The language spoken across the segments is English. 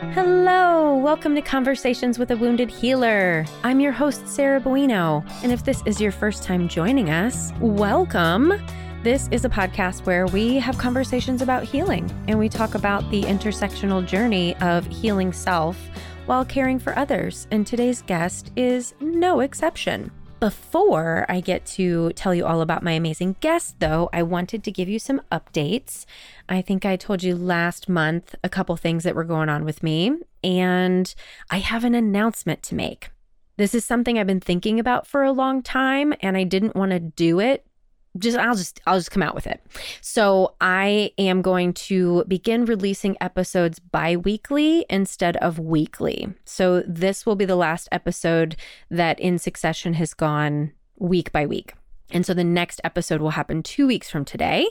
Hello, welcome to Conversations with a Wounded Healer. I'm your host, Sarah Buino. And if this is your first time joining us, welcome. This is a podcast where we have conversations about healing and we talk about the intersectional journey of healing self while caring for others. And today's guest is no exception. Before I get to tell you all about my amazing guest, though, I wanted to give you some updates. I think I told you last month a couple things that were going on with me, and I have an announcement to make. This is something I've been thinking about for a long time, and I didn't want to do it just I'll just I'll just come out with it. So I am going to begin releasing episodes bi-weekly instead of weekly. So this will be the last episode that in succession has gone week by week. And so the next episode will happen 2 weeks from today.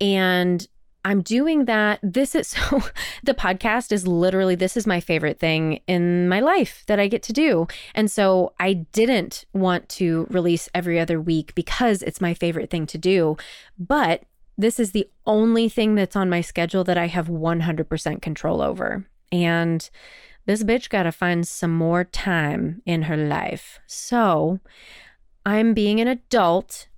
And I'm doing that. This is so the podcast is literally this is my favorite thing in my life that I get to do. And so I didn't want to release every other week because it's my favorite thing to do. But this is the only thing that's on my schedule that I have 100% control over. And this bitch got to find some more time in her life. So I'm being an adult.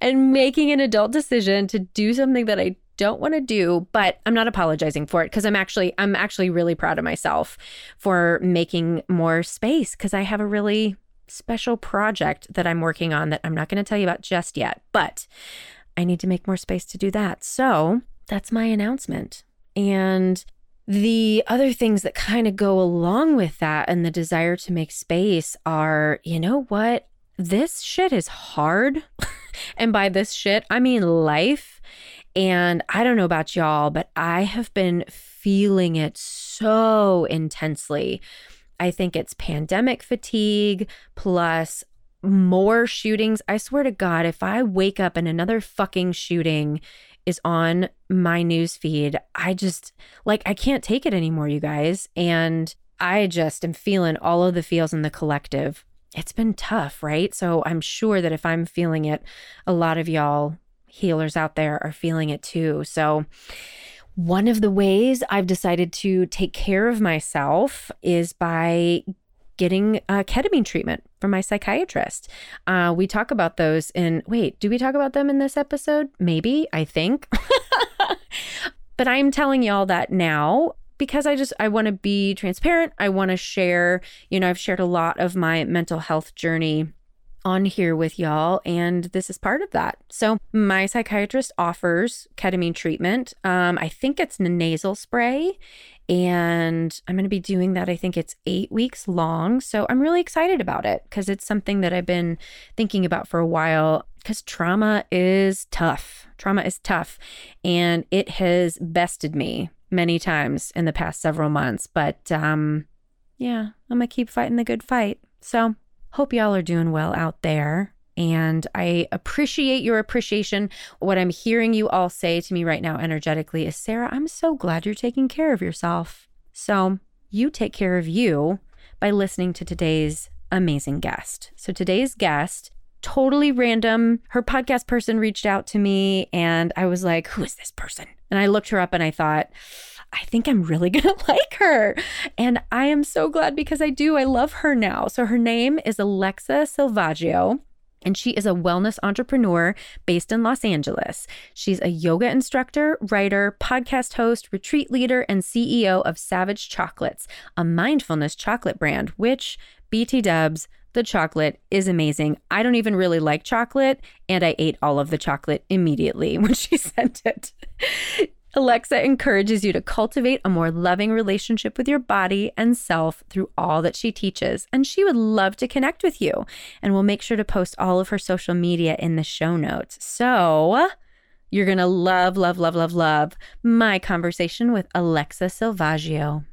And making an adult decision to do something that I don't want to do, but I'm not apologizing for it because I'm actually I'm actually really proud of myself for making more space because I have a really special project that I'm working on that I'm not going to tell you about just yet, but I need to make more space to do that. So, that's my announcement. And the other things that kind of go along with that and the desire to make space are, you know what? This shit is hard. And by this shit, I mean life. And I don't know about y'all, but I have been feeling it so intensely. I think it's pandemic fatigue plus more shootings. I swear to God, if I wake up and another fucking shooting is on my news feed, I just like I can't take it anymore, you guys. And I just am feeling all of the feels in the collective it's been tough, right? So I'm sure that if I'm feeling it, a lot of y'all healers out there are feeling it too. So one of the ways I've decided to take care of myself is by getting a ketamine treatment from my psychiatrist. Uh, we talk about those in, wait, do we talk about them in this episode? Maybe, I think. but I'm telling y'all that now because I just I want to be transparent. I want to share, you know, I've shared a lot of my mental health journey on here with y'all and this is part of that. So, my psychiatrist offers ketamine treatment. Um I think it's a nasal spray and I'm going to be doing that. I think it's 8 weeks long. So, I'm really excited about it cuz it's something that I've been thinking about for a while cuz trauma is tough. Trauma is tough and it has bested me many times in the past several months. But um, yeah, I'm going to keep fighting the good fight. So, hope y'all are doing well out there. And I appreciate your appreciation. What I'm hearing you all say to me right now, energetically, is Sarah, I'm so glad you're taking care of yourself. So, you take care of you by listening to today's amazing guest. So, today's guest totally random. Her podcast person reached out to me and I was like, who is this person? And I looked her up and I thought, I think I'm really going to like her. And I am so glad because I do. I love her now. So her name is Alexa Silvaggio. And she is a wellness entrepreneur based in Los Angeles. She's a yoga instructor, writer, podcast host, retreat leader, and CEO of Savage Chocolates, a mindfulness chocolate brand, which BT dubs, the chocolate is amazing. I don't even really like chocolate, and I ate all of the chocolate immediately when she sent it. Alexa encourages you to cultivate a more loving relationship with your body and self through all that she teaches, and she would love to connect with you. And we'll make sure to post all of her social media in the show notes. So, you're going to love, love, love, love, love my conversation with Alexa Silvaggio.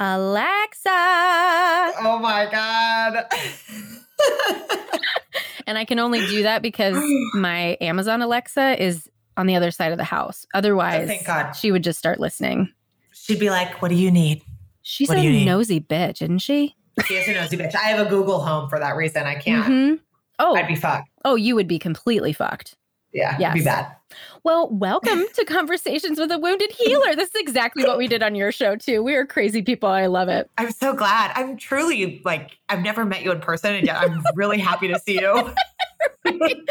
Alexa. Oh my God. and I can only do that because my Amazon Alexa is on the other side of the house. Otherwise, oh, thank God. she would just start listening. She'd be like, What do you need? She's what a nosy bitch, isn't she? She is a nosy bitch. I have a Google Home for that reason. I can't. Mm-hmm. Oh, I'd be fucked. Oh, you would be completely fucked. Yeah, it'd be bad. Well, welcome to Conversations with a Wounded Healer. This is exactly what we did on your show, too. We are crazy people. I love it. I'm so glad. I'm truly like, I've never met you in person, and yet I'm really happy to see you.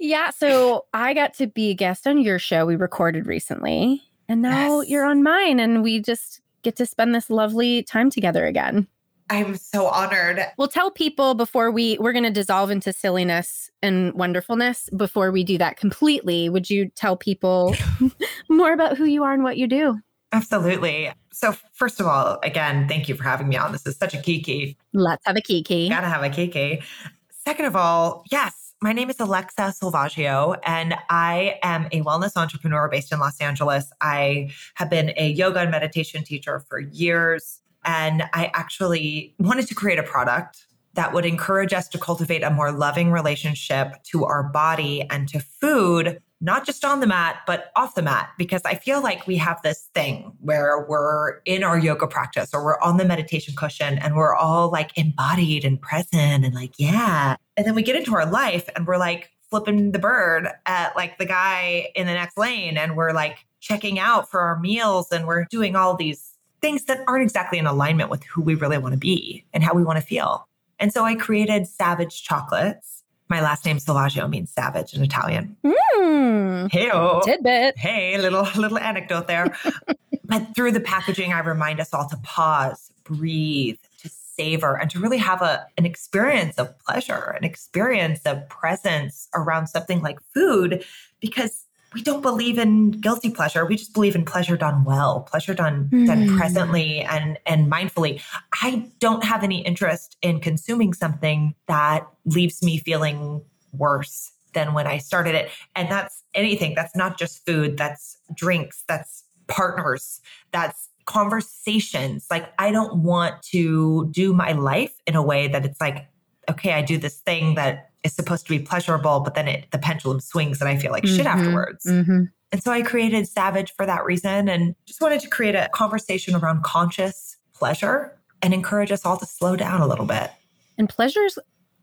Yeah. So I got to be a guest on your show we recorded recently, and now Yes. you're on mine, and we just get to spend this lovely time together again. I'm so honored. We'll tell people before we we're going to dissolve into silliness and wonderfulness. Before we do that completely, would you tell people more about who you are and what you do? Absolutely. So, first of all, again, thank you for having me on. This is such a kiki. Let's have a kiki. Gotta have a kiki. Second of all, yes, my name is Alexa Silvaggio, and I am a wellness entrepreneur based in Los Angeles. I have been a yoga and meditation teacher for years, and I actually wanted to create a product that would encourage us to cultivate a more loving relationship to our body and to food, not just on the mat, but off the mat. Because I feel like we have this thing where we're in our yoga practice or we're on the meditation cushion and we're all like embodied and present and like, yeah. And then we get into our life and we're like flipping the bird at like the guy in the next lane and we're like checking out for our meals and we're doing all these things that aren't exactly in alignment with who we really want to be and how we want to feel. And so I created Savage Chocolates. My last name Silvaggio means savage in Italian. Hmm. Hey, Tidbit. hey, little little anecdote there. but through the packaging, I remind us all to pause, breathe, to savor, and to really have a an experience of pleasure, an experience of presence around something like food, because we don't believe in guilty pleasure. We just believe in pleasure done well, pleasure done done Hmm. presently and and mindfully. I don't have any interest in consuming something that leaves me feeling worse than when I started it. And that's anything. That's not just food, that's drinks, that's partners, that's conversations. Like I don't want to do my life in a way that it's like, okay, I do this thing that is supposed to be pleasurable, but then it the pendulum swings and I feel like shit Mhm. afterwards. Mhm. And so I created Savage for that reason and just wanted to create a conversation around conscious pleasure and encourage us all to slow down a little bit. And pleasure's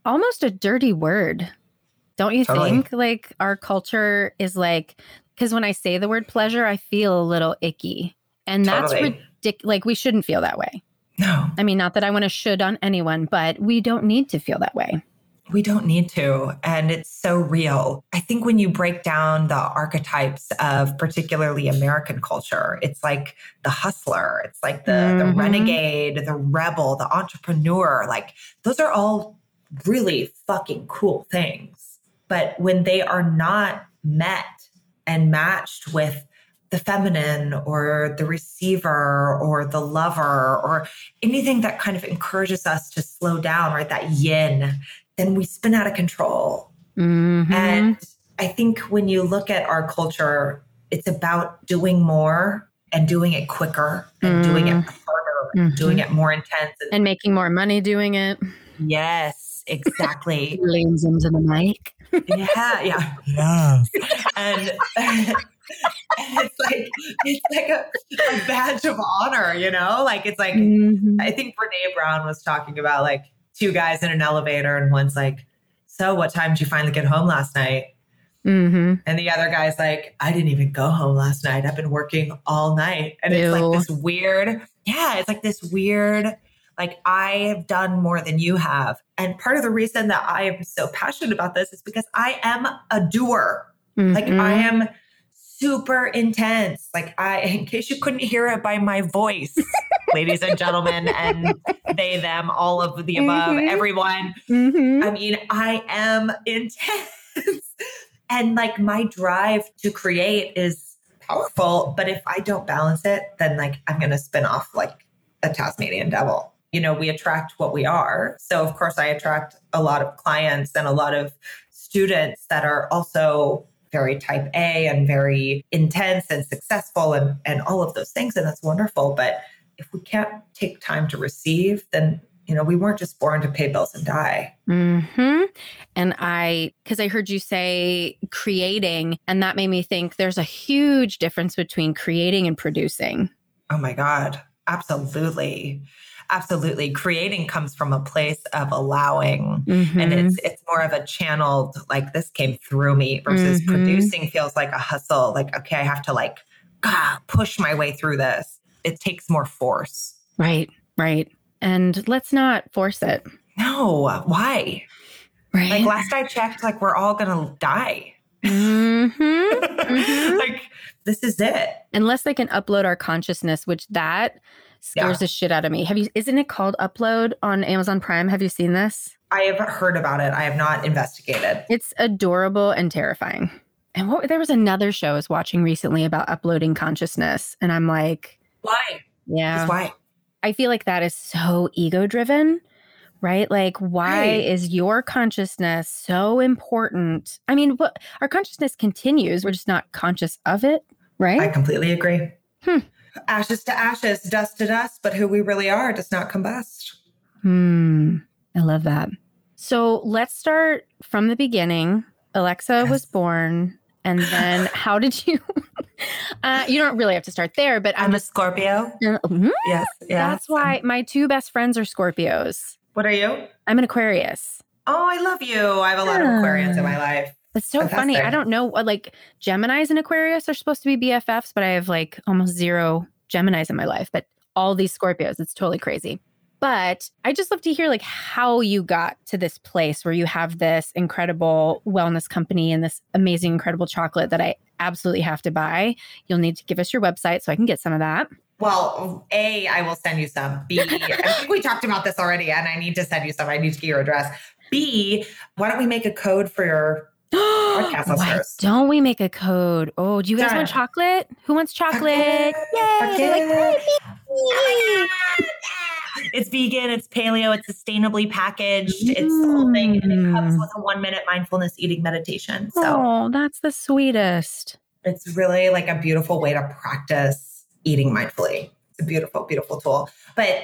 almost a dirty word. Don't you Totally. think? Like our culture is like because when I say the word pleasure, I feel a little icky. And that's Totally. ridiculous. Like we shouldn't feel that way. No, I mean, not that I want to should on anyone, but we don't need to feel that way. we don't need to. And it's so real. I think when you break down the archetypes of particularly American culture, it's like the hustler, it's like the, the Mhm. renegade, the rebel, the entrepreneur. Like those are all really fucking cool things. But when they are not met and matched with the feminine or the receiver or the lover or anything that kind of encourages us to slow down, right? That yin, then we spin out of control. Mhm. And I think when you look at our culture, it's about doing more and doing it quicker and doing it harder and Mhm. doing it more intense. And and making more money doing it. yes, exactly. Leans into the mic. yeah, yeah. Yes. And, and it's like it's like a, a badge of honor, you know? Like it's like Mhm. I think Brene Brown was talking about like two guys in an elevator, and one's like, So, what time did you finally get home last night? Mhm. And the other guy's like, I didn't even go home last night. I've been working all night. And it's like this weird, yeah, it's like this weird, like I have done more than you have. And part of the reason that I am so passionate about this is because I am a doer. Like I Mhm. am super intense. Like I, in case you couldn't hear it by my voice, ladies and gentlemen, and they, them, all of the above, Mhm. everyone. Mhm. I mean, I am intense. and like my drive to create is powerful. But if I don't balance it, then like I'm going to spin off like a Tasmanian devil. You know, we attract what we are. So, of course, I attract a lot of clients and a lot of students that are also very type A and very intense and successful and, and all of those things. And that's wonderful. But if we can't take time to receive, then, you know, we weren't just born to pay bills and die. hmm And I, because I heard you say creating, and that made me think there's a huge difference between creating and producing. Oh my God. Absolutely. Absolutely. Creating comes from a place of allowing. Mhm. And it's it's more of a channeled, like this came through me versus Mhm. producing feels like a hustle. Like, okay, I have to like ah, push my way through this. It takes more force. right, right. And let's not force it. No, why? Right. Like last I checked, like we're all gonna die. hmm Mhm. like this is it. Unless they can upload our consciousness, which that scares Yeah. the shit out of me. Have you? Isn't it called Upload on Amazon Prime? Have you seen this? I have heard about it. I have not investigated. It's adorable and terrifying. And what there was another show I was watching recently about uploading consciousness, and I'm like, Why? yeah, Just why? I feel like that is so ego driven, right? Like, why Right. is your consciousness so important? I mean, what our consciousness continues, we're just not conscious of it, right? I completely agree. Hmm. Ashes to ashes, dust to dust, but who we really are does not combust. Hmm. I love that. So let's start from the beginning. Alexa was born, and then how did you? uh, you don't really have to start there, but I'm I'm a. Scorpio. Mhm. Yes. yes. That's why my two best friends are Scorpios. What are you? I'm an Aquarius. Oh, I love you. I have a lot of Aquarians in my life. It's so funny. I don't know. what- Like Gemini's and Aquarius are supposed to be BFFs, but I have like almost zero Gemini's in my life. But all these Scorpios, it's totally crazy. But I just love to hear like how you got to this place where you have this incredible wellness company and this amazing, incredible chocolate that I absolutely have to buy. You'll need to give us your website so I can get some of that. Well, A, I will send you some. B, I think we talked about this already, and I need to send you some. I need to get your address. B, why don't we make a code for your Podcast listeners. don't we make a code? Oh, do you guys want chocolate? Who wants chocolate? Yay! Fuck Like, yeah. "Hey, It's vegan, it's paleo, it's sustainably packaged, it's the whole thing, and it comes Mm. with a one minute mindfulness eating meditation. So Oh, that's the sweetest. it's really like a beautiful way to practice eating mindfully. It's a beautiful, beautiful tool. But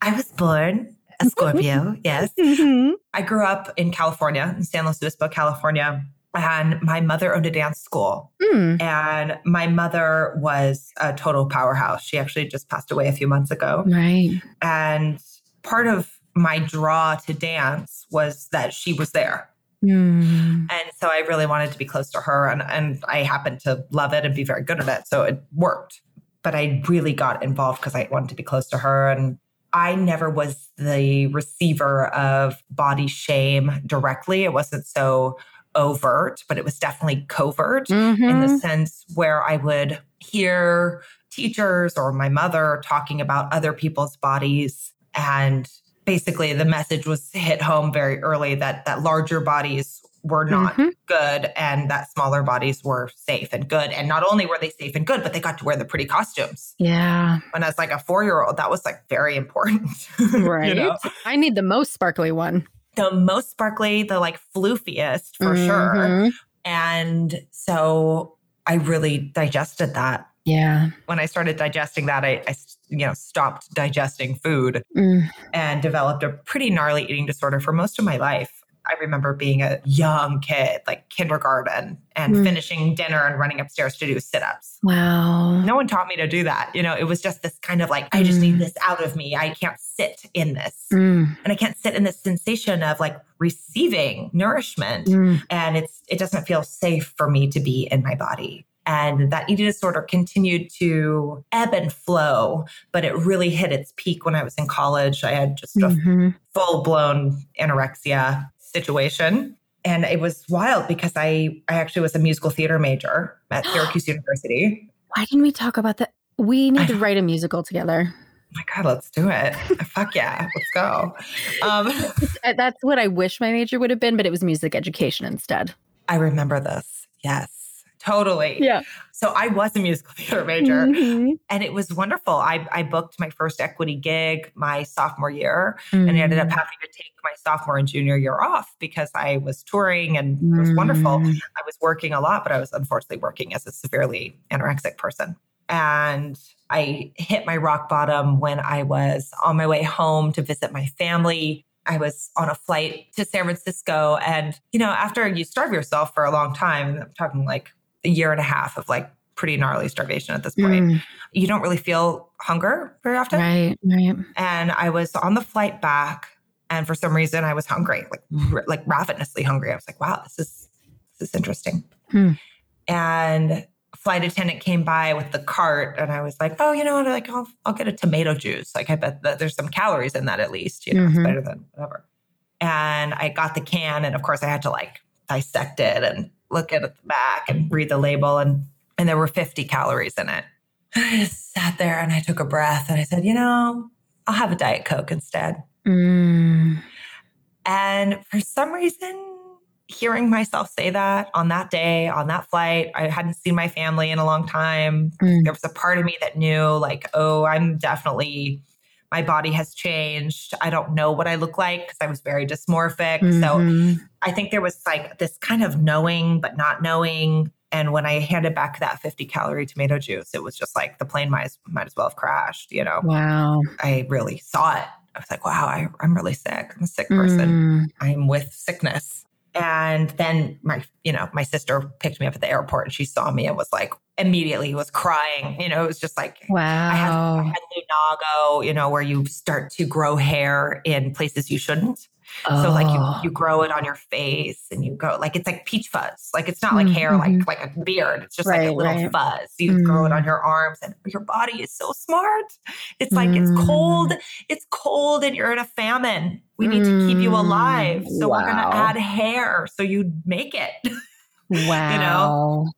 I was born a Scorpio, yes. Mhm. I grew up in California, in San Luis Obispo, California, and my mother owned a dance school. Mm. And my mother was a total powerhouse. She actually just passed away a few months ago. Right. And part of my draw to dance was that she was there. Mm. And so I really wanted to be close to her. And, and I happened to love it and be very good at it. So it worked. But I really got involved because I wanted to be close to her. And I never was the receiver of body shame directly. It wasn't so overt, but it was definitely covert in Mhm. the sense where I would hear teachers or my mother talking about other people's bodies and basically the message was hit home very early that that larger bodies were not Mhm. good and that smaller bodies were safe and good and not only were they safe and good but they got to wear the pretty costumes Yeah. when i was like a four-year-old that was like very important Right. you know I need the most sparkly one. the most sparkly the like floofiest for sure Mhm. and so i really digested that Yeah. when I started digesting that, I, I you know stopped digesting food Mm. and developed a pretty gnarly eating disorder for most of my life. I remember being a young kid, like kindergarten, and Mm. finishing dinner and running upstairs to do sit-ups. Wow. No one taught me to do that. You know, it was just this kind of like, I just need Mm. this out of me. I can't sit in this. Mm. And I can't sit in this sensation of like receiving nourishment Mm. and it's it doesn't feel safe for me to be in my body and that eating disorder continued to ebb and flow but it really hit its peak when i was in college i had just a Mhm. full-blown anorexia situation and it was wild because i i actually was a musical theater major at syracuse university Why didn't we talk about that? We need to write a musical together. oh my god let's do it fuck yeah let's go um, Uh, That's what I wish my major would have been, but it was music education instead. i remember this yes totally Yeah. so i was a musical theater major Mhm. and it was wonderful. I, I booked my first equity gig my sophomore year, and I ended up Mm. having to take my sophomore and junior year off because I was touring and it was wonderful. Mm. I was working a lot, but I was unfortunately working as a severely anorexic person. And I hit my rock bottom when I was on my way home to visit my family. I was on a flight to San Francisco. And, you know, after you starve yourself for a long time, I'm talking like a year and a half of like pretty gnarly starvation at this point. Mm, You don't really feel hunger very often. right, right. And I was on the flight back, and for some reason, I was hungry, like like ravenously hungry. I was like, "Wow, this is this is interesting." Hmm. And flight attendant came by with the cart, and I was like, "Oh, you know what? Like, I'll I'll get a tomato juice. Like, I bet that there's some calories in that at least. You know, Mhm. it's better than whatever." And I got the can, and of course, I had to like dissect it and look at the back and read the label, and and there were 50 calories in it. I just sat there and I took a breath and I said, you know, I'll have a Diet Coke instead. Mm, And for some reason, hearing myself say that on that day, on that flight, I hadn't seen my family in a long time. Mm. There was a part of me that knew, like, oh, I'm definitely, my body has changed. I don't know what I look like because I was very dysmorphic. So mhm. I think there was like this kind of knowing, but not knowing. And when I handed back that 50 calorie tomato juice, it was just like the plane might, might as well have crashed, you know? wow. I really saw it. I was like, wow, I, I'm really sick. I'm a sick person. Mm, I'm with sickness. And then my, you know, my sister picked me up at the airport and she saw me and was like, immediately was crying. You know, it was just like, wow. I had, I had lanugo, you know, where you start to grow hair in places you shouldn't. So like Oh. you you grow it on your face and you go like it's like peach fuzz. Like it's not like hair like Mhm. like a beard. It's just like a little right. fuzz. You grow it Mm. on your arms and your body is so smart. It's like it's Mm. cold. It's cold and you're in a famine. We need to keep you Mm. alive. So we're gonna add hair so you make it. wow. You know?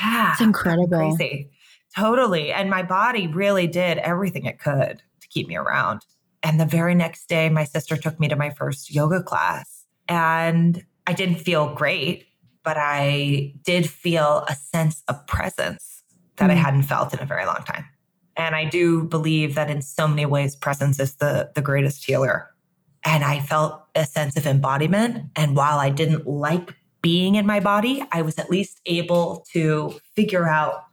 Yeah. It's incredible. Crazy. Totally. And my body really did everything it could to keep me around. And the very next day, my sister took me to my first yoga class. And I didn't feel great, but I did feel a sense of presence that I Mm. hadn't felt in a very long time. And I do believe that in so many ways, presence is the, the greatest healer. And I felt a sense of embodiment. And while I didn't like being in my body, I was at least able to figure out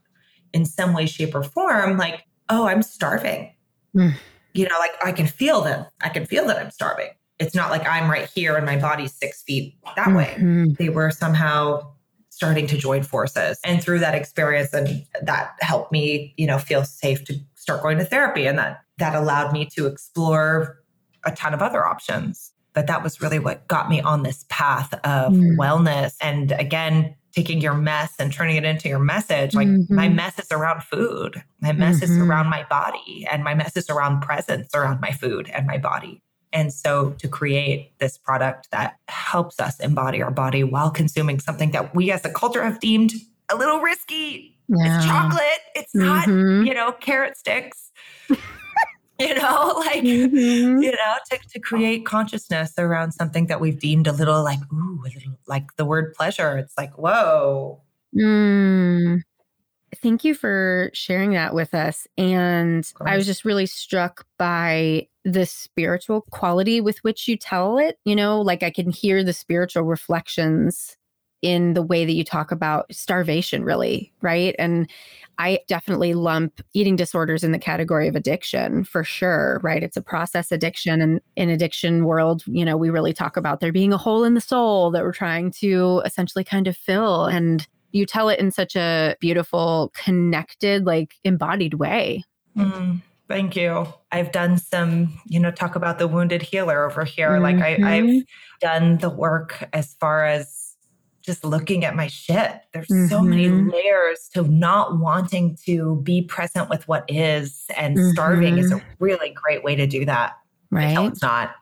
in some way, shape, or form, like, oh, I'm starving. Mm. You know, like I can feel them. I can feel that I'm starving. It's not like I'm right here and my body's six feet that way. Mhm. They were somehow starting to join forces. And through that experience, and that helped me, you know, feel safe to start going to therapy. And that that allowed me to explore a ton of other options. But that was really what got me on this path of Mm. wellness. And again, taking your mess and turning it into your message. Like my Mhm. mess is around food, my mess is Mhm. around my body, and my mess is around presence around my food and my body. And so to create this product that helps us embody our body while consuming something that we as a culture have deemed a little risky. It's chocolate. It's not, Mhm. you know, carrot sticks. you know, like Mhm. you know, to, to create consciousness around something that we've deemed a little like, ooh, a little like the word pleasure. It's like, whoa. Mm. Thank you for sharing that with us. And I was just really struck by the spiritual quality with which you tell it. You know, like I can hear the spiritual reflections in the way that you talk about starvation, really, right? And I definitely lump eating disorders in the category of addiction for sure, right? It's a process addiction. And in addiction world, you know, we really talk about there being a hole in the soul that we're trying to essentially kind of fill. And you tell it in such a beautiful, connected, like embodied way. Mm, thank you. I've done some, you know, talk about the wounded healer over here. Like I, Mhm. I've done the work as far as just looking at my shit. There's so many Mhm. layers to not wanting to be present with what is, and starving is a really great way to do that. Right. it's not.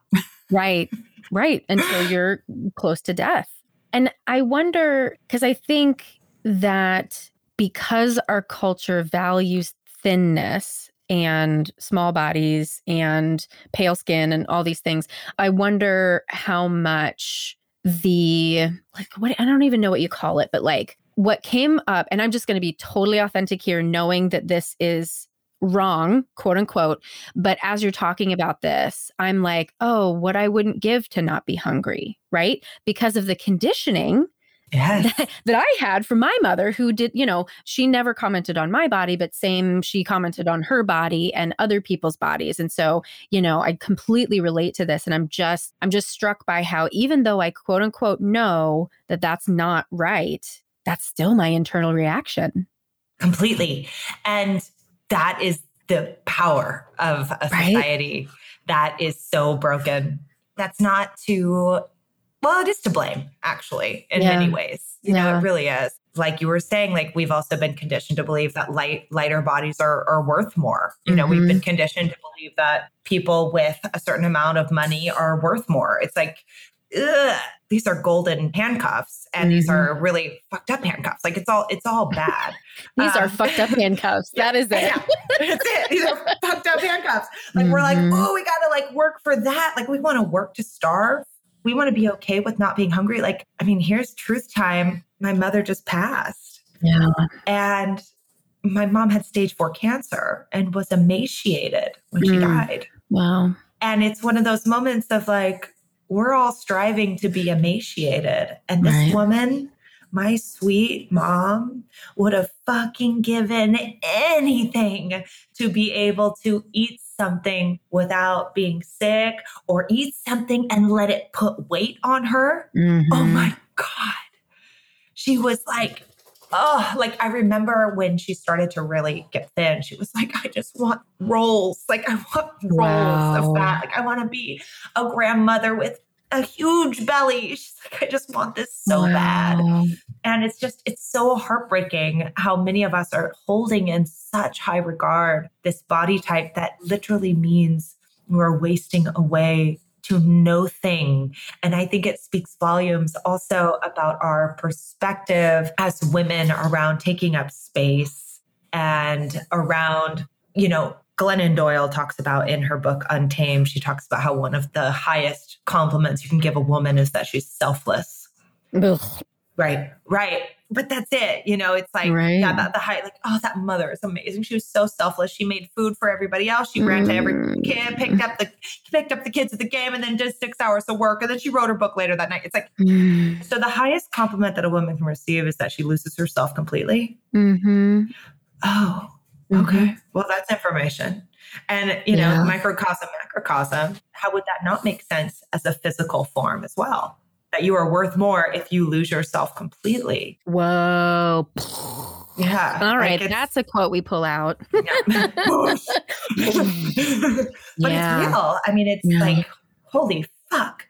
Right. Right. Until you're close to death. And I wonder, because I think that because our culture values thinness and small bodies and pale skin and all these things, I wonder how much the, like, what, I don't even know what you call it, but like what came up, and I'm just going to be totally authentic here, knowing that this is wrong, quote unquote. But as you're talking about this, I'm like, oh, what I wouldn't give to not be hungry, right? Because of the conditioning Yes. that I had from my mother, who did, you know, she never commented on my body, but same, she commented on her body and other people's bodies. And so, you know, I completely relate to this. And I'm just, I'm just struck by how, even though I quote unquote know that that's not right, that's still my internal reaction. completely. And that is the power of a Right. society that is so broken. That's not to, well, it is to blame, actually, in Yeah. many ways. You know, it really is. Like you were saying, like we've also been conditioned to believe that light, lighter bodies are, are worth more. You know, we've Mhm. been conditioned to believe that people with a certain amount of money are worth more. It's like, ugh, these are golden handcuffs and these Mhm. are really fucked up handcuffs. Like it's all, it's all bad. These are Um, fucked up handcuffs. That is it. Yeah, that's it. These are fucked up handcuffs. Like we're like, Mhm. oh, we gotta like work for that. Like we want to work to starve. We want to be okay with not being hungry. Like, I mean, here's truth time. My mother just passed. Yeah. And my mom had stage four cancer and was emaciated when she Mm. died. Wow. And it's one of those moments of like, we're all striving to be emaciated. And this Right. woman, my sweet mom, would have fucking given anything to be able to eat something without being sick or eat something and let it put weight on her. Oh Mhm. my God. She was like, oh, like I remember when she started to really get thin, she was like, I just want rolls. Like I want rolls Wow. of fat. Like I want to be a grandmother with a huge belly. She's like, I just want this so bad. And it's just, it's so heartbreaking how many of us are holding in such high regard this body type that literally means we're wasting away to no thing. And I think it speaks volumes also about our perspective as women around taking up space and around, you know, Glennon Doyle talks about in her book Untamed, she talks about how one of the highest compliments you can give a woman is that she's selfless. Ugh. Right, right. But that's it. You know, it's like, Right. yeah, that the height, like, oh, that mother is amazing. She was so selfless. She made food for everybody else. She ran to every Mm. kid, picked up the picked up the kids at the game, and then did six hours of work. And then she wrote her book later that night. It's like, Mm. so the highest compliment that a woman can receive is that she loses herself completely. Mm-hmm. Oh, Mhm. okay. Well, that's information. And, you know, Yeah. microcosm, macrocosm, how would that not make sense as a physical form as well? That you are worth more if you lose yourself completely. Whoa. Yeah. All right. like that's a quote we pull out. yeah. but Yeah. it's real. I mean, it's Yeah. like, holy fuck.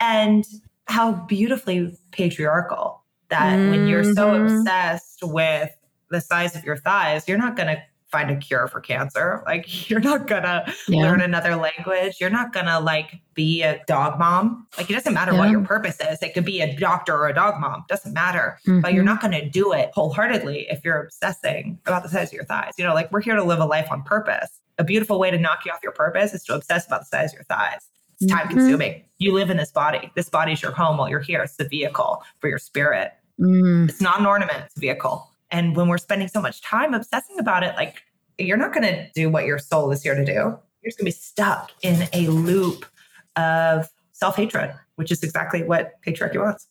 And how beautifully patriarchal that when you're so Mhm. obsessed with the size of your thighs, you're not going to find a cure for cancer. Like, you're not to Yeah. learn another language. You're not to like be a dog mom. Like, it doesn't matter what your purpose is. It could be a doctor or a dog mom. Doesn't matter. But you're Mhm. not to do it wholeheartedly if you're obsessing about the size of your thighs. You know, like we're here to live a life on purpose. A beautiful way to knock you off your purpose is to obsess about the size of your thighs. It's time consuming. You live in this body. This body's your home while you're here. It's the vehicle for your spirit. Mm. It's not an ornament, it's a vehicle. And when we're spending so much time obsessing about it, like you're not going to do what your soul is here to do. You're just going to be stuck in a loop of self hatred, which is exactly what patriarchy wants.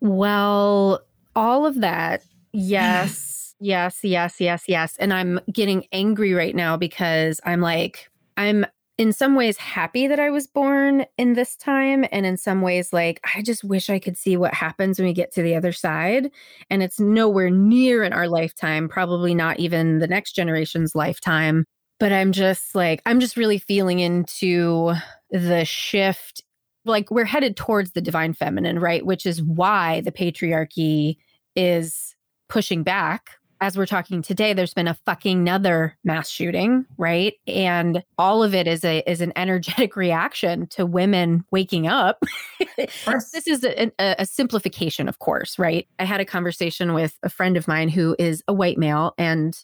Well, all of that. Yes, yes, yes, yes, yes. And I'm getting angry right now because I'm like, I'm in some ways happy that I was born in this time. And in some ways, like, I just wish I could see what happens when we get to the other side. And it's nowhere near in our lifetime, probably not even the next generation's lifetime. But I'm just like, I'm just really feeling into the shift like we're headed towards the divine feminine, right? Which is why the patriarchy is pushing back. As we're talking today, there's been a fucking another mass shooting, right? And all of it is a is an energetic reaction to women waking up. this is a, a, a simplification, of course, right? I had a conversation with a friend of mine who is a white male and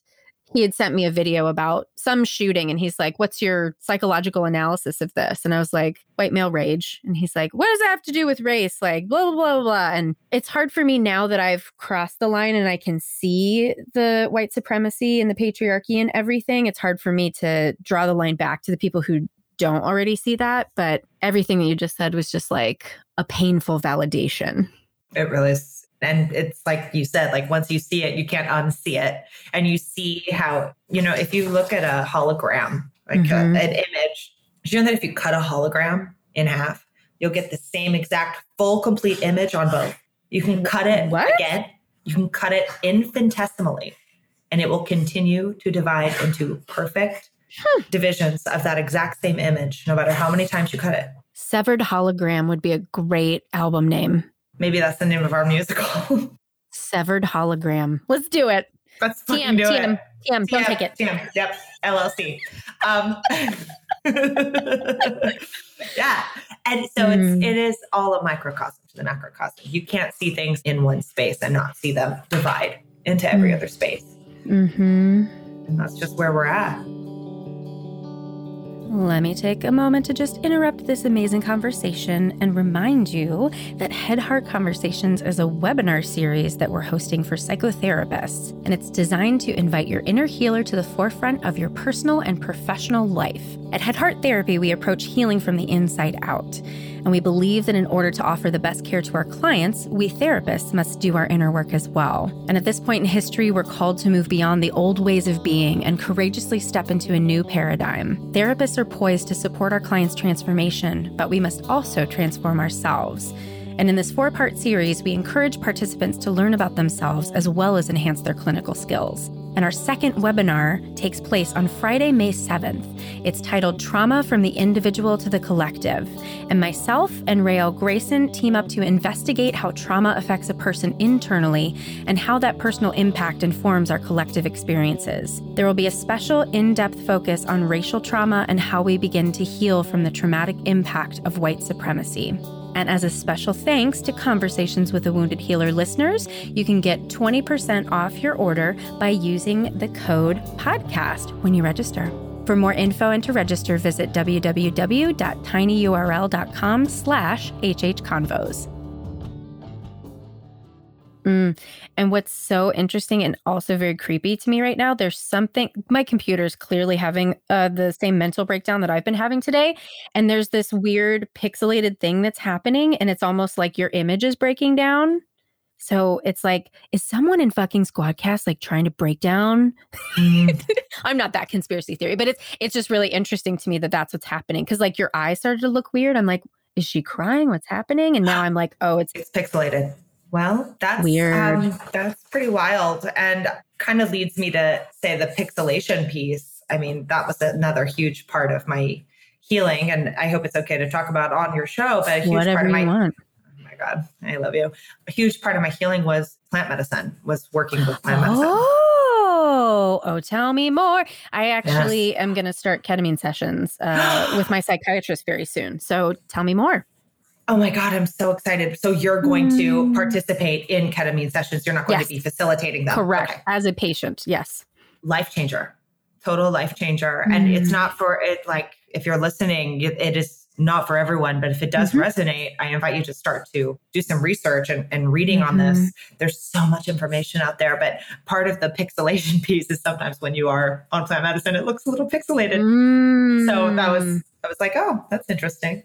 he had sent me a video about some shooting and he's like, What's your psychological analysis of this? And I was like, White male rage. And he's like, What does that have to do with race? Like, blah, blah, blah, blah. And it's hard for me now that I've crossed the line and I can see the white supremacy and the patriarchy and everything. It's hard for me to draw the line back to the people who don't already see that. But everything that you just said was just like a painful validation. It really is. And it's like you said, like once you see it, you can't unsee it. And you see how, you know, if you look at a hologram, like a- Mhm. an image, do you know that if you cut a hologram in half, you'll get the same exact full, complete image on both? You can cut it What? again, you can cut it infinitesimally and it will continue to divide into perfect hmm. divisions of that exact same image, no matter how many times you cut it. Severed Hologram would be a great album name. Maybe that's the name of our musical. Severed Hologram. Let's do it. Let's fucking TM, do TM, it. TM, don't take it. TM, yep. LLC. Um, yeah. And so mm. it's it is all a microcosm to the macrocosm. You can't see things in one space and not see them divide into every mm. other space. Mm-hmm. And that's just where we're at. Let me take a moment to just interrupt this amazing conversation and remind you that Head Heart Conversations is a webinar series that we're hosting for psychotherapists, and it's designed to invite your inner healer to the forefront of your personal and professional life. At Head Heart Therapy, we approach healing from the inside out. And we believe that in order to offer the best care to our clients, we therapists must do our inner work as well. And at this point in history, we're called to move beyond the old ways of being and courageously step into a new paradigm. Therapists are poised to support our clients' transformation, but we must also transform ourselves. And in this four part series, we encourage participants to learn about themselves as well as enhance their clinical skills. And our second webinar takes place on Friday, May 7th. It's titled Trauma from the Individual to the Collective. And myself and Rael Grayson team up to investigate how trauma affects a person internally and how that personal impact informs our collective experiences. There will be a special in depth focus on racial trauma and how we begin to heal from the traumatic impact of white supremacy. And as a special thanks to Conversations with a Wounded Healer listeners, you can get 20% off your order by using the code podcast when you register. For more info and to register, visit www.tinyurl.com slash hhconvos. Mm. And what's so interesting and also very creepy to me right now, there's something, my computer's clearly having uh, the same mental breakdown that I've been having today. And there's this weird pixelated thing that's happening. And it's almost like your image is breaking down. So it's like, is someone in fucking Squadcast like trying to break down? Mm. I'm not that conspiracy theory, but it's it's just really interesting to me that that's what's happening because like your eyes started to look weird. I'm like, is she crying? What's happening? And now I'm like, oh, it's it's pixelated. Well, that's weird. Um, that's pretty wild, and kind of leads me to say the pixelation piece. I mean, that was another huge part of my healing, and I hope it's okay to talk about on your show. But a huge Whatever part of my want. oh my god, I love you. A huge part of my healing was plant medicine. Was working with plant medicine. Oh, oh, tell me more. I actually yes. am going to start ketamine sessions uh, with my psychiatrist very soon. So tell me more. Oh my God, I'm so excited. So you're going mm. to participate in ketamine sessions. You're not going yes. to be facilitating them. Correct. Okay. As a patient. Yes. Life changer. Total life changer. Mm. And it's mm. not for it, like, if you're listening, it is not for everyone, but if it does mm-hmm. resonate, I invite you to start to do some research and, and reading mm-hmm. on this. Mm-hmm. There's so much information out there, but part of the pixelation piece is sometimes when you are on plant medicine, it looks a little pixelated. Mm. So that was, I was like, oh, that's interesting.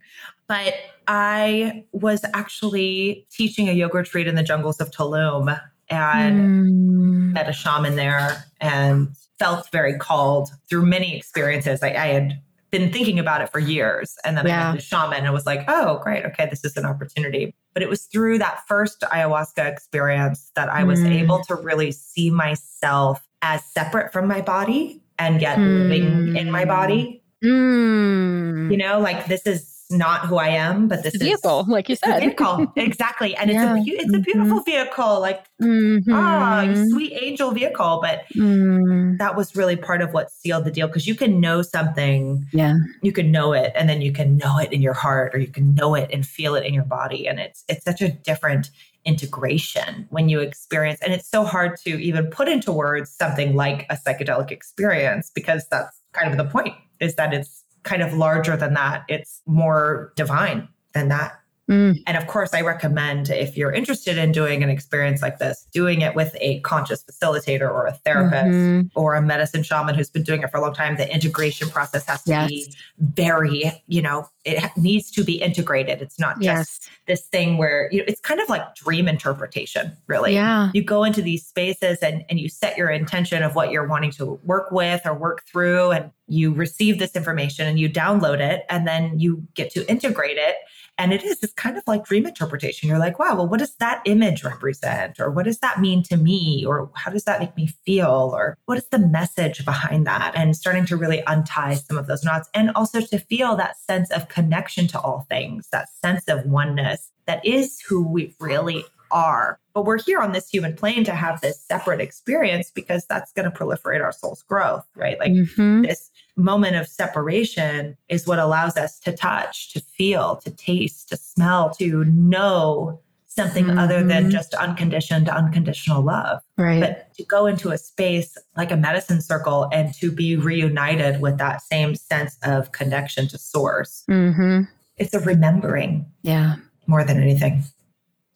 But I was actually teaching a yoga retreat in the jungles of Tulum and mm. met a shaman there and felt very called through many experiences. I, I had been thinking about it for years. And then yeah. I met the shaman and was like, oh, great. Okay, this is an opportunity. But it was through that first ayahuasca experience that I was mm. able to really see myself as separate from my body and yet mm. living in my body. Mm. You know, like this is not who I am, but this vehicle, is, like you said, vehicle exactly, and yeah. it's a it's a beautiful mm-hmm. vehicle, like mm-hmm. ah, sweet angel vehicle. But mm. that was really part of what sealed the deal because you can know something, yeah, you can know it, and then you can know it in your heart, or you can know it and feel it in your body, and it's it's such a different integration when you experience and it's so hard to even put into words something like a psychedelic experience because that's kind of the point is that it's kind of larger than that. It's more divine than that. Mm. And of course, I recommend if you're interested in doing an experience like this, doing it with a conscious facilitator or a therapist mm-hmm. or a medicine shaman who's been doing it for a long time. The integration process has to yes. be very, you know, it needs to be integrated. It's not just yes. this thing where, you know, it's kind of like dream interpretation, really. Yeah. You go into these spaces and, and you set your intention of what you're wanting to work with or work through, and you receive this information and you download it, and then you get to integrate it And it is, it's kind of like dream interpretation. You're like, wow, well, what does that image represent? Or what does that mean to me? Or how does that make me feel? Or what is the message behind that? And starting to really untie some of those knots and also to feel that sense of connection to all things, that sense of oneness that is who we really are. But we're here on this human plane to have this separate experience because that's going to proliferate our soul's growth, right? Like mm-hmm. this moment of separation is what allows us to touch, to feel, to taste, to smell, to know something mm-hmm. other than mm-hmm. just unconditioned, unconditional love. Right. But to go into a space like a medicine circle and to be reunited with that same sense of connection to source. Mm-hmm. It's a remembering. Yeah. More than anything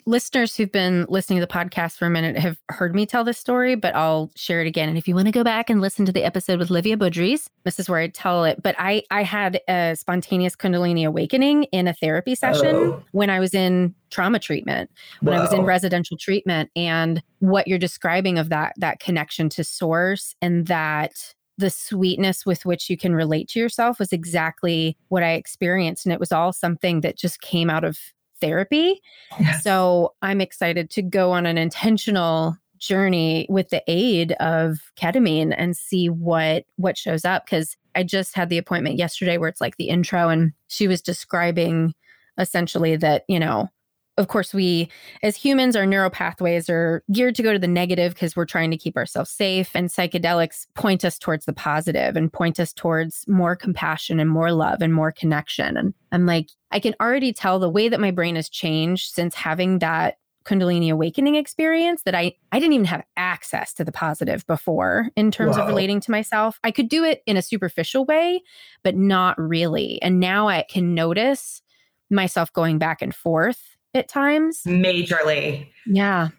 listeners who've been listening to the podcast for a minute have heard me tell this story, but I'll share it again. And if you want to go back and listen to the episode with Livia Budries, this is where I tell it. But I I had a spontaneous Kundalini awakening in a therapy session oh. when I was in trauma treatment, when I was in residential treatment, and what you're describing of that that connection to source and that the sweetness with which you can relate to yourself was exactly what I experienced. And it was all something that just came out of therapy. Yes. So I'm excited to go on an intentional journey with the aid of ketamine and see what what shows up because I just had the appointment yesterday where it's like the intro and she was describing essentially that, you know, of course, we as humans, our neural pathways are geared to go to the negative because we're trying to keep ourselves safe. And psychedelics point us towards the positive and point us towards more compassion and more love and more connection. And I'm like, I can already tell the way that my brain has changed since having that Kundalini awakening experience that I I didn't even have access to the positive before in terms Whoa. of relating to myself. I could do it in a superficial way, but not really. And now I can notice myself going back and forth at times. Majorly. Yeah.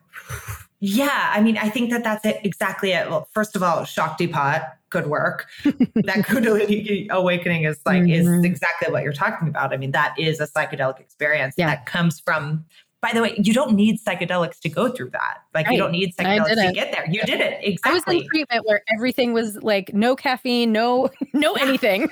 Yeah. I mean, I think that that's it, exactly it. Well, first of all, Shaktipat, good work. that Kundalini awakening is like, mm-hmm. is exactly what you're talking about. I mean, that is a psychedelic experience yeah. that comes from by the way, you don't need psychedelics to go through that. Like right. you don't need psychedelics to get there. You did it exactly. I was in treatment where everything was like no caffeine, no no anything.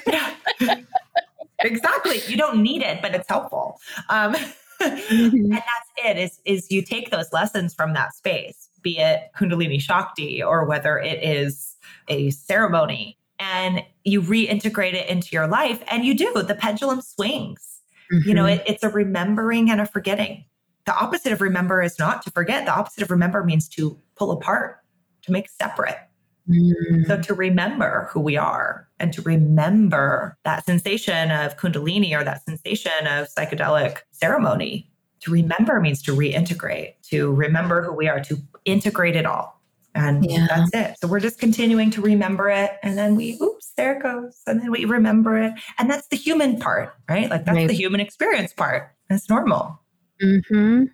exactly. You don't need it, but it's helpful. Um, mm-hmm. and that's it is is you take those lessons from that space be it kundalini shakti or whether it is a ceremony and you reintegrate it into your life and you do the pendulum swings mm-hmm. you know mm-hmm. it, it's a remembering and a forgetting the opposite of remember is not to forget the opposite of remember means to pull apart to make separate Mm. So to remember who we are and to remember that sensation of Kundalini or that sensation of psychedelic ceremony, to remember means to reintegrate, to remember who we are, to integrate it all. And yeah. that's it. So we're just continuing to remember it. And then we, oops, there it goes. And then we remember it. And that's the human part, right? Like that's right. the human experience part. That's normal. Mm-hmm.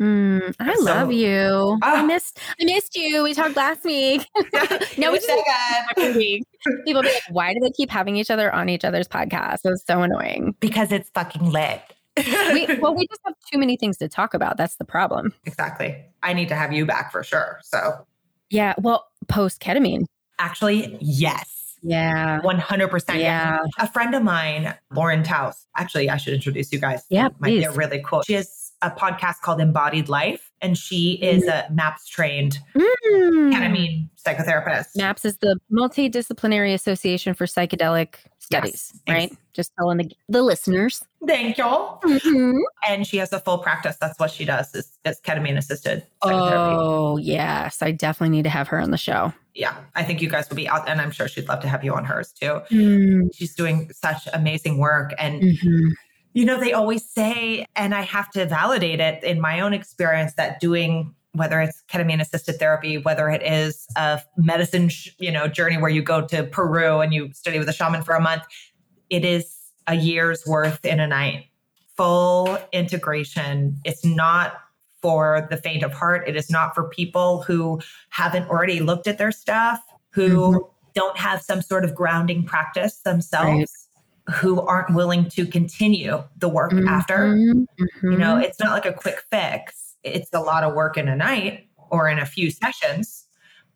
Mm, I so, love you. Oh. I missed I missed you. We talked last week. no, we just every week. People be like, why do they keep having each other on each other's podcast? It was so annoying. Because it's fucking lit. we, well, we just have too many things to talk about. That's the problem. Exactly. I need to have you back for sure. So yeah. Well, post ketamine. Actually, yes. Yeah. 100%. Yeah. A friend of mine, Lauren Taus, actually, I should introduce you guys. Yeah. Might be really cool. She has a podcast called Embodied Life, and she is a MAPS trained mm. ketamine psychotherapist. MAPS is the Multidisciplinary Association for Psychedelic Studies, yes. right? Just telling the, the listeners. Thank you. Mm-hmm. And she has a full practice. That's what she does is, is ketamine assisted Oh, yes. I definitely need to have her on the show. Yeah. I think you guys will be out and I'm sure she'd love to have you on hers too. Mm. She's doing such amazing work and mm-hmm you know, they always say, and I have to validate it in my own experience that doing whether it's ketamine assisted therapy, whether it is a medicine, sh- you know, journey where you go to Peru and you study with a shaman for a month, it is a year's worth in a night. Full integration. It's not for the faint of heart. It is not for people who haven't already looked at their stuff, who mm-hmm. don't have some sort of grounding practice themselves. Right who aren't willing to continue the work mm-hmm, after. Mm-hmm. You know, mm-hmm. it's not like a quick fix. It's a lot of work in a night or in a few sessions,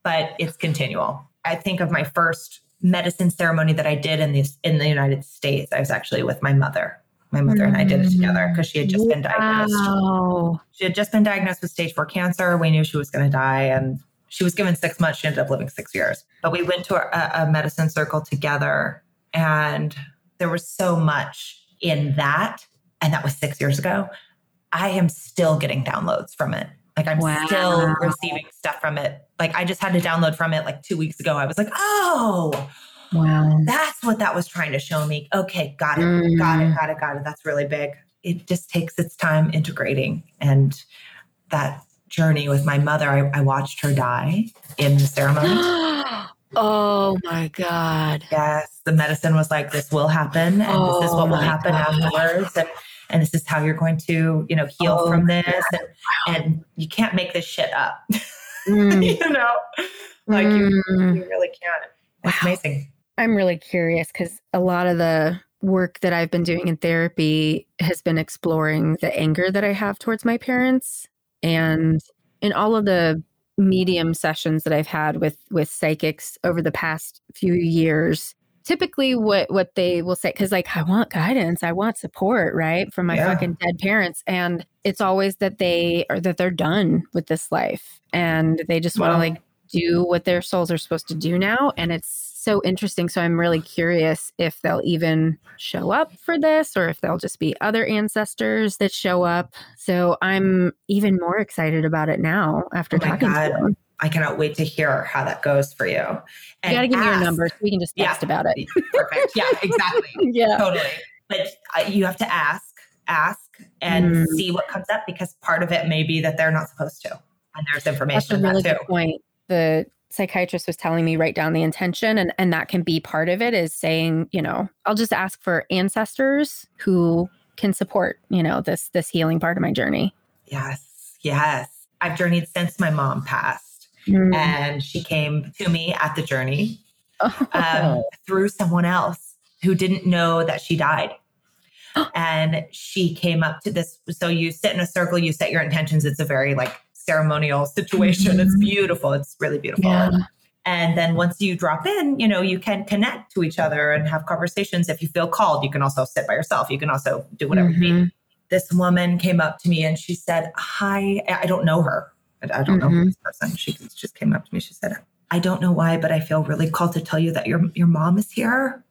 but it's continual. I think of my first medicine ceremony that I did in this in the United States. I was actually with my mother. My mother and I did it together because she had just been diagnosed. She had just been diagnosed with stage four cancer. We knew she was going to die, and she was given six months. She ended up living six years. But we went to a, a medicine circle together, and there was so much in that. And that was six years ago. I am still getting downloads from it. Like I'm Wow. still receiving stuff from it. Like I just had to download from it like two weeks ago. I was like, oh, Wow. that's what that was trying to show me. Okay, got it, Mm. got it, got it, got it. That's really big. It just takes its time integrating. And that journey with my mother, I, I watched her die in the ceremony. oh my God. yes, the medicine was like, this will happen, and this is Oh what will happen God. afterwards. And and this is how you're going to, you know, heal Oh from this. And, and you can't make this shit up. Mm. you know, like you, Mm. you really can't. It's Wow. amazing. I'm really curious because a lot of the work that I've been doing in therapy has been exploring the anger that I have towards my parents. And in all of the medium sessions that I've had with with psychics over the past few years, typically what what they will say because like I want guidance, I want support, right, from my Yeah. fucking dead parents, and it's always that they are that they're done with this life and they just want to Wow. like do what their souls are supposed to do now and it's so interesting so i'm really curious if they'll even show up for this or if they'll just be other ancestors that show up so i'm even more excited about it now after Oh talking God. to them I cannot wait to hear how that goes for you. you And gotta give me your ask- number so we can just Yeah. text about it Perfect. Yeah, exactly. yeah totally. But uh, you have to ask, ask, and Mm. see what comes up because part of it may be that they're not supposed to, and there's that's a information really that good too. point the psychiatrist was telling me write down the intention and and that can be part of it is saying you know i'll just ask for ancestors who can support you know this this healing part of my journey Yes, yes. I've journeyed since my mom passed, Mm. and she came to me at the journey Oh. um, through someone else who didn't know that she died. and she came up to this. So you sit in a circle, you set your intentions. It's a very like ceremonial situation. It's Mhm. beautiful. It's really beautiful. Yeah. And then once you drop in, you know, you can connect to each other and have conversations. If you feel called, you can also sit by yourself. You can also do whatever you need. Mhm. This woman came up to me and she said, Hi, I don't know her. I don't know Mhm. this person. She just came up to me. She said, I don't know why, but I feel really called to tell you that your your mom is here.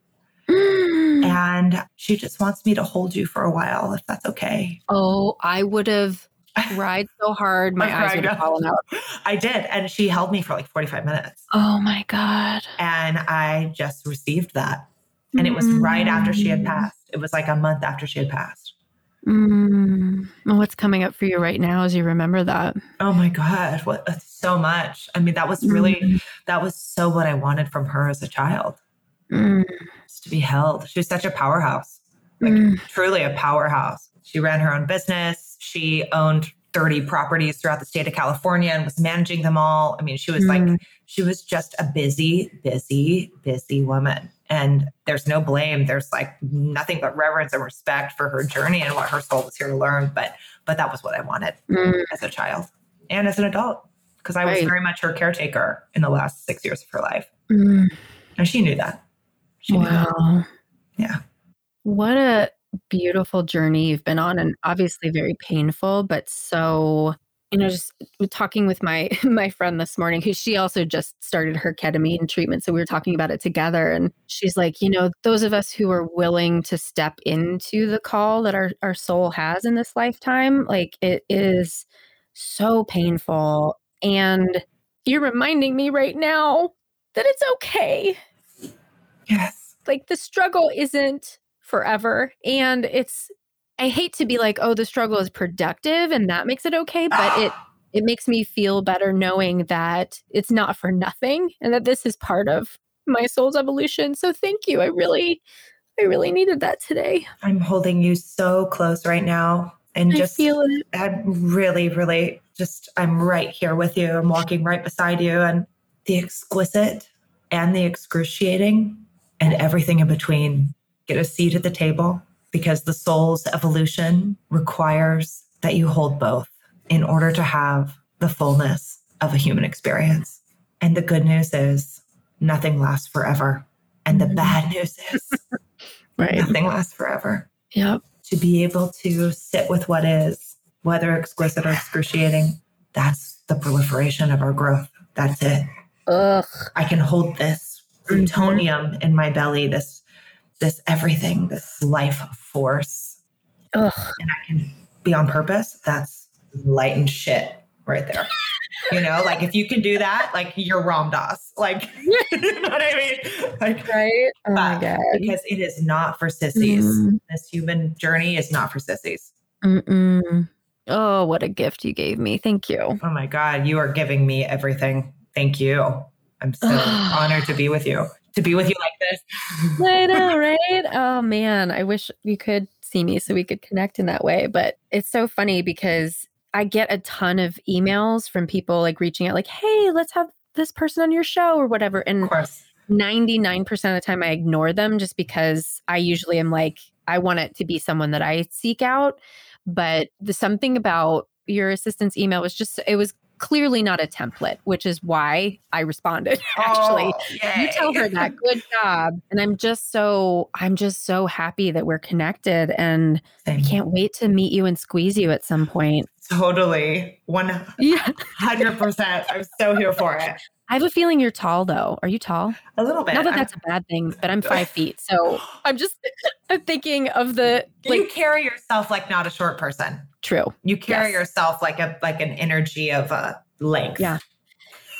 Mm. And she just wants me to hold you for a while, if that's okay. oh, I would have cried so hard, my eyes would have out. fallen out. I did. And she held me for like 45 minutes. Oh my god! And I just received that. And it was right after she had passed. It was like a month after she had passed. Mm. Well, What's coming up for you right now as you remember that? Oh my God. What uh, so much. I mean, that was really that was so what I wanted from her as a child. Mm. Just to be held. She was such a powerhouse. Like Mm. truly a powerhouse. She ran her own business. She owned 30 properties throughout the state of California and was managing them all. I mean, she was like Mm. she was just a busy, busy, busy woman. And there's no blame. There's like nothing but reverence and respect for her journey and what her soul was here to learn. But but that was what I wanted Mm. as a child and as an adult. Because I was Right. very much her caretaker in the last six years of her life. Mm. And she knew that. She knew that. Wow. Yeah. What a beautiful journey you've been on and obviously very painful, but so you know, just talking with my my friend this morning, who she also just started her ketamine treatment. So we were talking about it together. And she's like, you know, those of us who are willing to step into the call that our, our soul has in this lifetime, like it is so painful. And you're reminding me right now that it's okay Yes. like the struggle isn't forever and it's i hate to be like oh the struggle is productive and that makes it okay but it it makes me feel better knowing that it's not for nothing and that this is part of my soul's evolution so thank you i really i really needed that today I'm holding you so close right now. And i just feel it I'm really, really just I'm right here with you. I'm walking right beside you. And the exquisite and the excruciating and everything in between. Get a seat at the table because the soul's evolution requires that you hold both in order to have the fullness of a human experience. And the good news is nothing lasts forever. And the bad news is right nothing lasts forever. yep to be able to sit with what is, whether exquisite or excruciating, that's the proliferation of our growth. That's it. Ugh. I can hold this plutonium in my belly, this this everything, this life force, Ugh. and I can be on purpose. That's light and shit right there. you know, like if you can do that, like you're Ram Dass. Like, you know what I mean? Like, Right? Oh my god. because it is not for sissies. Mm. This human journey is not for sissies. Mm-mm. Oh, what a gift you gave me. Thank you. Oh my God, you are giving me everything. Thank you. I'm so honored to be with you. To be with you like this. I know, right? Oh man, I wish you could see me so we could connect in that way. But it's so funny because I get a ton of emails from people like reaching out, like, hey, let's have this person on your show or whatever. And Of course. 99% of the time I ignore them just because I usually am like, I want it to be someone that I seek out. But the something about your assistant's email was just, it was clearly not a template, which is why I responded actually. Oh, You tell her that. Good job. And I'm just so, I'm just so happy that we're connected and I can't wait to meet you and squeeze you at some point. Totally. 100%. I'm so here for it. I have a feeling you're tall though. Are you tall? A little bit. Not that I'm- that's a bad thing, but I'm five feet. So I'm just I'm thinking of the you like carry yourself like not a short person. true. You carry Yes. yourself like a like an energy of a length. Yeah.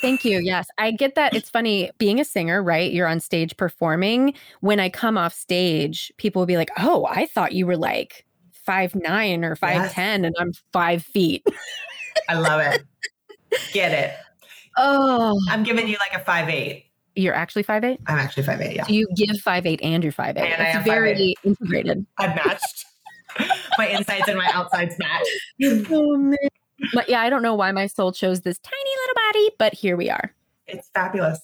Thank you. Yes. I get that. It's funny being a singer, right? You're on stage performing. When I come off stage, people will be like, Oh, I thought you were like five nine or five five ten, and I'm five feet. I love it. Get it. Oh, I'm giving you like a five eight. you're actually five eight? I'm actually five eight. Yeah. So you give five eight and you're five eight. And I It's am very integrated. I'm matched. my insides and my outsides match. Oh man. But yeah, I don't know why my soul chose this tiny little body, but here we are. It's fabulous.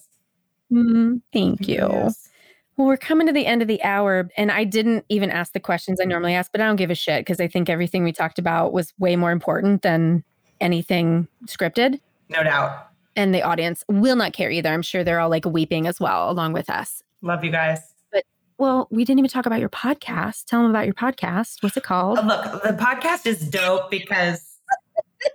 Mm, thank you. Yes. Well, we're coming to the end of the hour, and I didn't even ask the questions I normally ask, but I don't give a shit because I think everything we talked about was way more important than anything scripted. No doubt. And the audience will not care either. I'm sure they're all like weeping as well, along with us. Love you guys. But well, we didn't even talk about your podcast. Tell them about your podcast. What's it called? Uh, Look, the podcast is dope because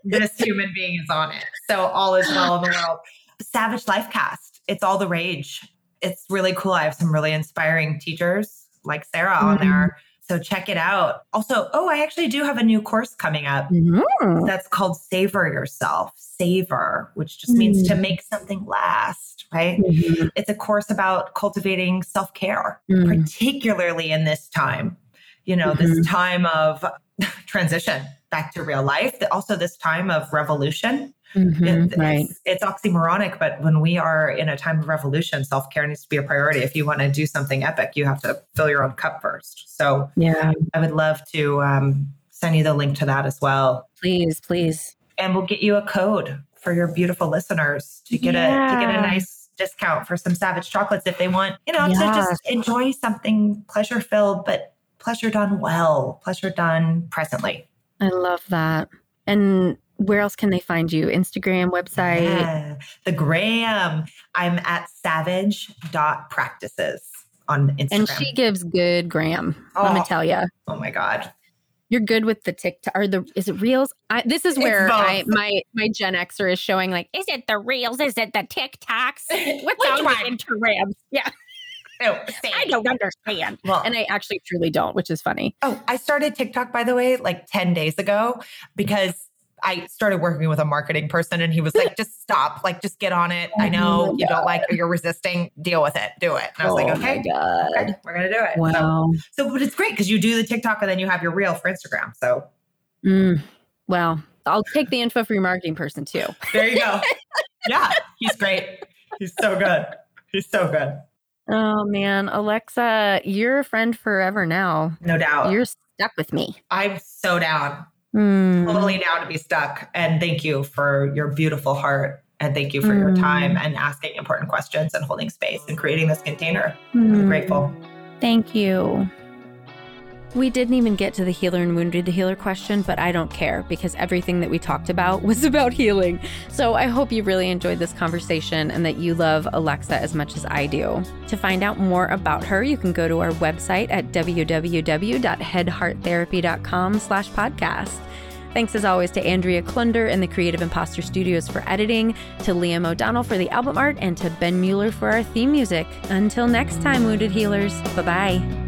this human being is on it. So all is well in the world. Savage Life Cast. It's all the rage. It's really cool. I have some really inspiring teachers like Sarah on Mhm. there. So check it out. Also, oh, I actually do have a new course coming up. Mm. That's called Savor Yourself. Savor, which just means to Mm. make something last, right? Mhm. It's a course about cultivating self care, Mm. particularly in this time, you know, Mm-hmm. this time of transition back to real life, also this time of revolution. Mhm. It- Right. It's, it's oxymoronic, but when we are in a time of revolution, self care needs to be a priority. If you want to do something epic, you have to fill your own cup first. So Yeah. I would love to um, send you the link to that as well. Please, please. And we'll get you a code for your beautiful listeners to get a to get a nice discount for some savage chocolates if they want, you know, to just enjoy something pleasure filled, but pleasure done well, pleasure done presently. I love that. And where else can they find you? Instagram, website? Yeah. The gram. I'm at savage.practices on Instagram. And she gives good gram. Let me Oh. tell you. oh my God. You're good with the TikTok or the is it reels? I, this is where. I my my Gen Xer is showing like, is it the reels? Is it the TikToks? What's on the interwebs? Yeah, Oh, I don't understand. Well, And I actually truly don't, which is funny. Oh, I started TikTok, by the way, like 10 days ago because I started working with a marketing person and he was like, just stop, like, just get on it. I Oh know my you don't like, you're resisting, deal with it, do it. And I was like, Oh my okay, god. okay, we're going to do it. So, Wow. so, but it's great because you do the TikTok and then you have your reel for Instagram. So Mm. Well, I'll take the info for your marketing person too. there you go. yeah, he's great. He's so good. He's so good. Oh man, Alexa, you're a friend forever now. No doubt. You're stuck with me. I'm so down, Mm. totally down to be stuck. And thank you for your beautiful heart. And thank you for your Mm. time and asking important questions and holding space and creating this container. Mm. I'm grateful. Thank you. We didn't even get to the healer and wounded healer question, but I don't care because everything that we talked about was about healing. So I hope you really enjoyed this conversation and that you love Alexa as much as I do. To find out more about her, you can go to our website at www.headhearttherapy.com slash podcast. Thanks as always to Andrea Klunder and the Creative Imposter Studios for editing, to Liam O'Donnell for the album art, and to Ben Mueller for our theme music. Until next time, Wounded Healers, bye bye.